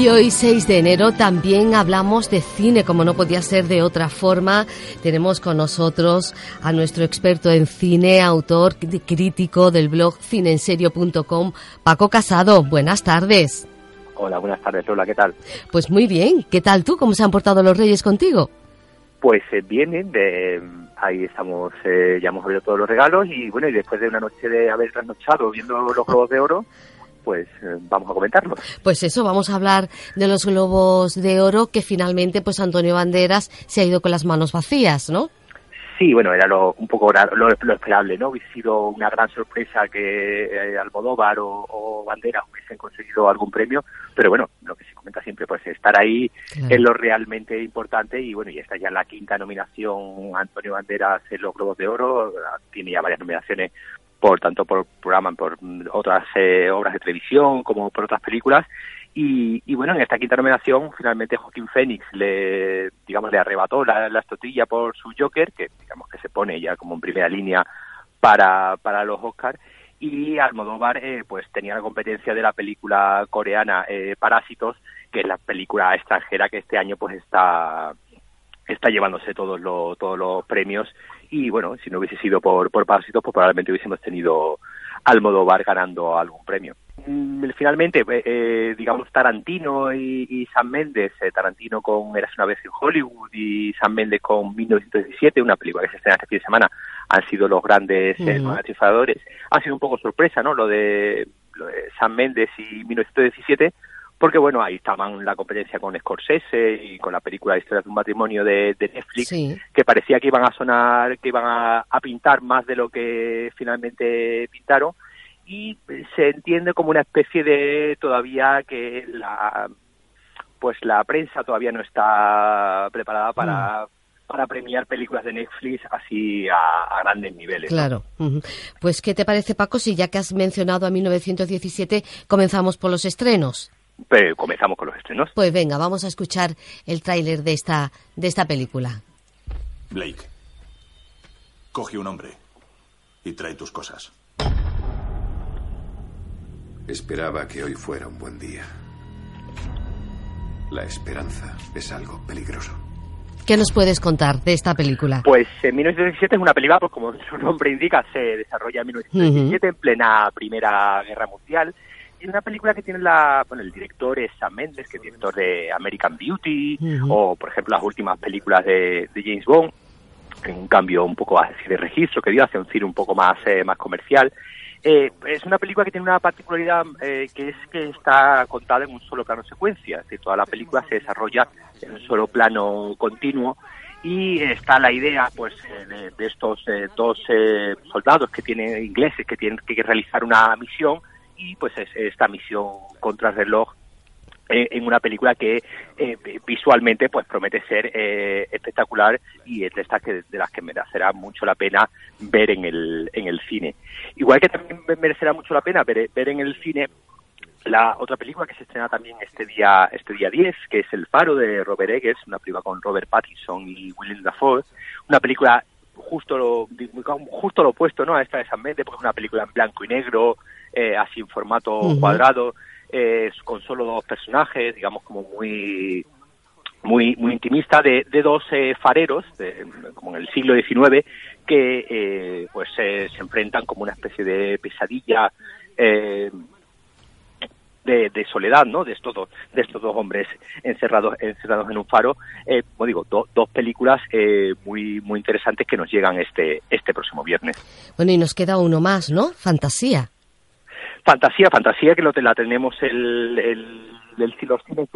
Y hoy 6 de enero también hablamos de cine, como no podía ser de otra forma. Tenemos con nosotros a nuestro experto en cine, autor crítico del blog cineenserio.com, Paco Casado. Buenas tardes. Hola, buenas tardes, Lola, ¿qué tal? Pues muy bien. ¿Qué tal tú? ¿Cómo se han portado los reyes contigo? Pues eh, bien, de, ahí estamos, eh, ya hemos abierto todos los regalos y bueno, y después de una noche de haber trasnochado viendo los globos de oro, pues eh, vamos a comentarlo. Pues eso, vamos a hablar de los globos de oro que finalmente pues Antonio Banderas se ha ido con las manos vacías, ¿no? Sí, bueno, era lo, un poco lo, esperable, ¿no? Hubiese sido una gran sorpresa que eh, Almodóvar o, o, Banderas hubiesen conseguido algún premio, pero bueno, lo que se comenta siempre, pues estar ahí es lo realmente importante y bueno, y esta ya la quinta nominación Antonio Banderas en los Globos de Oro, tiene ya varias nominaciones por tanto por programa, por otras eh, obras de televisión como por otras películas. Y, bueno, en esta quinta nominación, finalmente Joaquín Phoenix le, digamos, le arrebató la, la estotilla por su Joker, que digamos que se pone ya como en primera línea para, para los Oscars. Y Almodóvar, eh, pues tenía la competencia de la película coreana eh, Parásitos, que es la película extranjera que este año pues está está llevándose todos los todos los premios y bueno, si no hubiese sido por, por Parásitos, pues probablemente hubiésemos tenido Almodóvar ganando algún premio. Mm, finalmente, eh, eh, digamos, Tarantino y, y Sam Mendes, eh, Tarantino con Eras una vez en Hollywood y Sam Mendes con 1917, una película que se estrena este fin de semana, han sido los grandes uh Ha sido un poco sorpresa, ¿no? Lo de, lo de Sam Mendes y 1917, porque bueno, ahí estaban la competencia con Scorsese y con la película Historia de un matrimonio de, Netflix, que parecía que iban a sonar, que iban a, pintar más de lo que finalmente pintaron, y se entiende como una especie de todavía que la pues la prensa todavía no está preparada para mm. para premiar películas de Netflix así a, grandes niveles. Claro. Pues, ¿qué te parece, Paco, si ya que has mencionado a 1917, comenzamos por los estrenos? Pero comenzamos con los estrenos. Pues venga, vamos a escuchar el tráiler de esta, de esta película. Blake, coge un hombre y trae tus cosas. Esperaba que hoy fuera un buen día. La esperanza es algo peligroso. ¿Qué nos puedes contar de esta película? Pues en 1917 es una película, pues como su nombre indica, se desarrolla en 1917 en plena Primera Guerra Mundial es una película que tiene la, bueno, el director es Sam Mendes, que es director de American Beauty, o por ejemplo las últimas películas de, James Bond, en un cambio un poco así de registro que dio hacia un cine un poco más, eh, más comercial. Eh, es una película que tiene una particularidad eh, que es que está contada en un solo plano secuencia, es toda la película se desarrolla en un solo plano continuo y está la idea pues de, estos dos soldados que tienen ingleses que tienen que realizar una misión y pues es esta misión contra reloj eh, en una película que eh, visualmente pues promete ser eh, espectacular y es de estas que, de las que merecerá mucho la pena ver en el en el cine. Igual que también merecerá mucho la pena ver, ver en el cine la otra película que se estrena también este día este día 10 que es El Faro de Robert Eggers una película con Robert Pattinson y Willem Dafoe una película justo lo justo lo opuesto no a esta de San Mente porque es una película en blanco y negro eh, así en formato cuadrado, eh, con solo dos personajes, digamos como muy muy muy intimista de, de dos eh, fareros como en el siglo XIX que pues se enfrentan como una especie de pesadilla de, de, soledad no de estos dos de estos dos hombres encerrados encerrados en un faro. Como digo dos películas muy muy interesantes que nos llegan este este próximo viernes. Bueno y nos queda uno más no fantasía. Fantasía, fantasía que lo la tenemos el, el, el los cines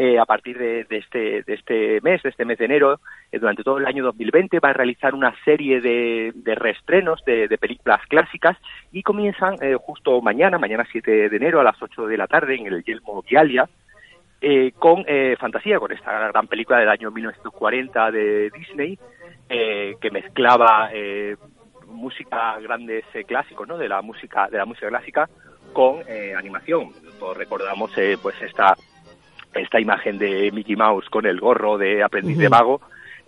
eh, a partir de, este, de este mes, de este mes de enero, eh, durante todo el año 2020 va a realizar una serie de, de reestrenos de, películas clásicas y comienzan eh, justo mañana, mañana 7 de enero a las 8 de la tarde en el Yelmo Vialia, eh, con Fantasía, con esta gran película del año 1940 de Disney, que mezclaba música grandes eh, clásicos, ¿no? De la música de la música clásica con eh, animación. Todos recordamos eh, pues esta esta imagen de Mickey Mouse con el gorro de aprendiz de mago.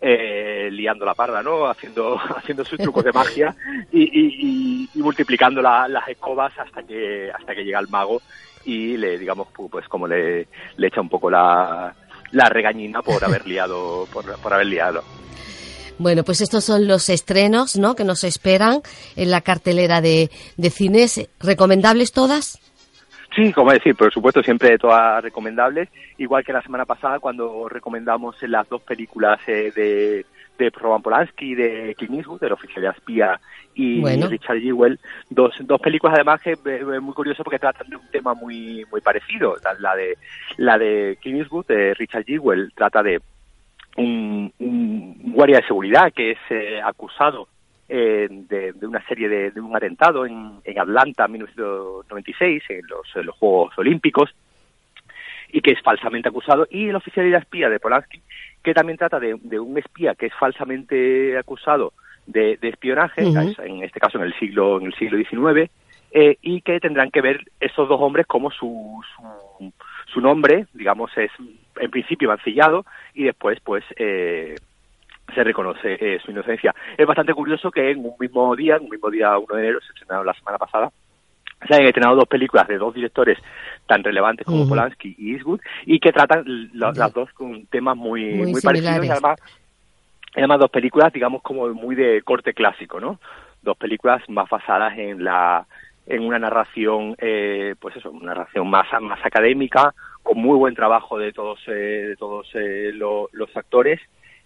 liando la parda, ¿no? Haciendo, haciendo sus trucos de magia y, multiplicando las escobas hasta que, hasta que llega el mago y le, digamos, pues como le, le echa un poco la, la regañina por haber liado, por, por haber liado. Bueno, pues estos son los estrenos, ¿no? Que nos esperan en la cartelera de, de cines. ¿Recomendables todas? Sí, como decir, por supuesto, siempre todas recomendables. Igual que la semana pasada cuando recomendamos las dos películas eh, de, de Roman Polanski, de Clint Eastwood, del oficial de espía y Richard Jewell, dos, dos películas además que es muy curioso porque tratan de un tema muy muy parecido. La de la de Clint Eastwood, de Richard Jewell, trata de un, guardia de seguridad que es eh, acusado eh, de, una serie de, de un atentado en, en, Atlanta en 1996, en los, en los Juegos Olímpicos, y que es falsamente acusado, y el oficial de espía de Polanski, que también trata de, un espía que es falsamente acusado de, espionaje, en este caso en el siglo en el siglo XIX, eh, y que tendrán que ver esos dos hombres como su, su, su nombre, digamos, es en principio mancillado y después, pues, eh, se reconoce eh, su inocencia. Es bastante curioso que en un mismo día, en un mismo día 1 de enero, se estrenaron la semana pasada, se han estrenado dos películas de dos directores tan relevantes como Polanski y Eastwood y que tratan las dos con temas muy, muy, parecidos y además, además dos películas, digamos, como muy de corte clásico, ¿no? Dos películas más basadas en la en una narración, eh, pues eso, una narración más, más académica, con muy buen trabajo de todos, eh, de todos eh, los actores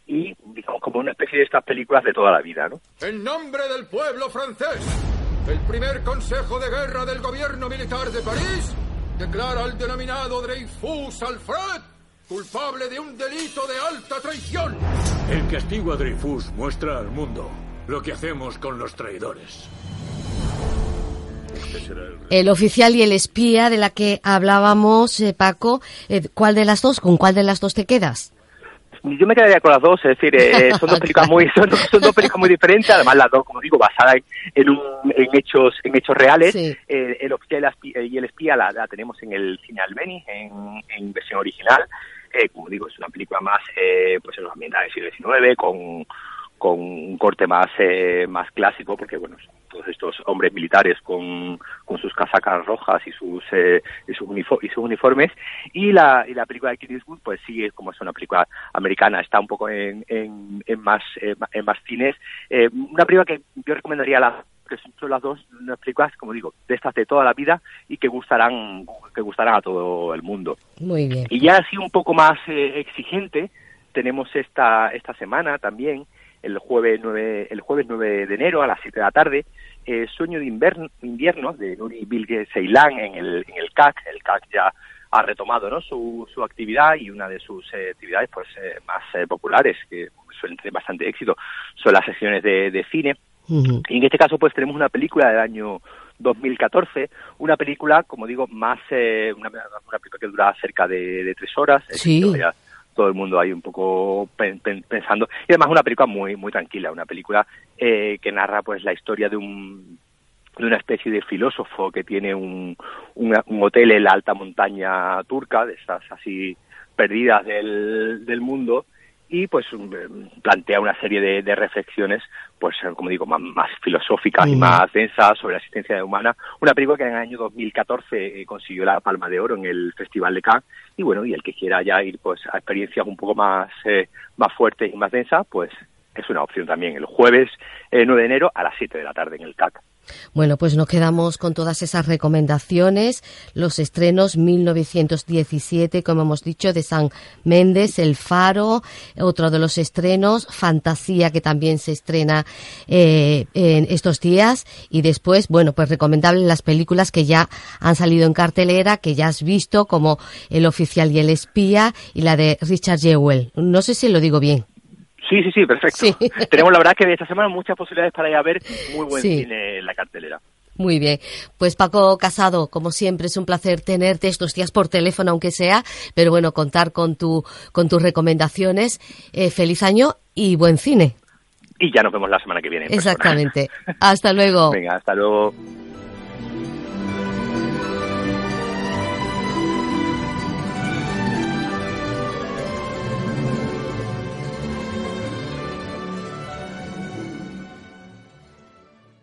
y digamos como una especie de estas películas de toda la vida, ¿no? En nombre del pueblo francés, el primer consejo de guerra del gobierno militar de París declara al denominado Dreyfus Alfred culpable de un delito de alta traición. El castigo a Dreyfus muestra al mundo lo que hacemos con los traidores. El oficial y el espía de la que hablábamos, eh, Paco, eh, ¿cuál de las dos? ¿Con cuál de las dos te quedas? Yo me quedaría con las dos, es decir, eh, son dos películas muy son, dos películas muy diferentes, además las dos, como digo, basadas en, en hechos en hechos reales. el oficial y el espía la, tenemos en el cine Albeni, en, en versión original. como digo, es una película más, pues en los ambientales del siglo XIX, con con un corte más más clásico porque bueno todos estos hombres militares con, con sus casacas rojas y sus, eh, y, sus y sus uniformes. Y la, y la película de Clint Eastwood, pues sí, como es una película americana, está un poco en, en, en más, en más cines. Eh, una película que yo recomendaría la que son las dos unas películas, como digo, de estas de toda la vida y que gustarán, que gustarán a todo el mundo. Muy bien. Y ya así un poco más eh, exigente, tenemos esta, esta semana también el jueves 9, el jueves 9 de enero a las 7 de la tarde, eh, Sueño de invierno, invierno de Nuri Bilge Ceylan en el, en el CAC. El CAC ya ha retomado ¿no? su, su actividad y una de sus eh, actividades pues eh, más populares, que suelen tener bastante éxito, son las sesiones de, de cine. Y en este caso pues tenemos una película del año 2014, una película, como digo, más una, una, película que dura cerca de, tres horas. Sí todo el mundo ahí un poco pensando. Y además una película muy muy tranquila, una película eh, que narra pues la historia de un de una especie de filósofo que tiene un, un, hotel en la alta montaña turca, de esas así perdidas del, del mundo, y pues plantea una serie de, de reflexiones pues como digo más, más filosóficas y más densas sobre la existencia humana. Una película que en el año 2014 eh, consiguió la Palma de Oro en el Festival de Cannes. Y bueno y el que quiera ya ir pues a experiencias un poco más eh, más fuertes y más densas pues es una opción también. El jueves 9 eh, de enero a las 7 de la tarde en el CAC bueno, pues nos quedamos con todas esas recomendaciones, los estrenos 1917, como hemos dicho, de San Méndez, El Faro, otro de los estrenos, Fantasía, que también se estrena eh, en estos días, y después, bueno, pues recomendable las películas que ya han salido en cartelera, que ya has visto, como El Oficial y el Espía, y la de Richard Jewell. No sé si lo digo bien. Sí, sí, sí, perfecto. Tenemos la verdad que de esta semana muchas posibilidades para ir a ver muy buen cine en la cartelera. Muy bien. Pues Paco Casado, como siempre, es un placer tenerte estos días por teléfono, aunque sea, pero bueno, contar con, tu, con tus recomendaciones. Eh, feliz año y buen cine. Y ya nos vemos la semana que viene. Exactamente. hasta luego. Venga, hasta luego.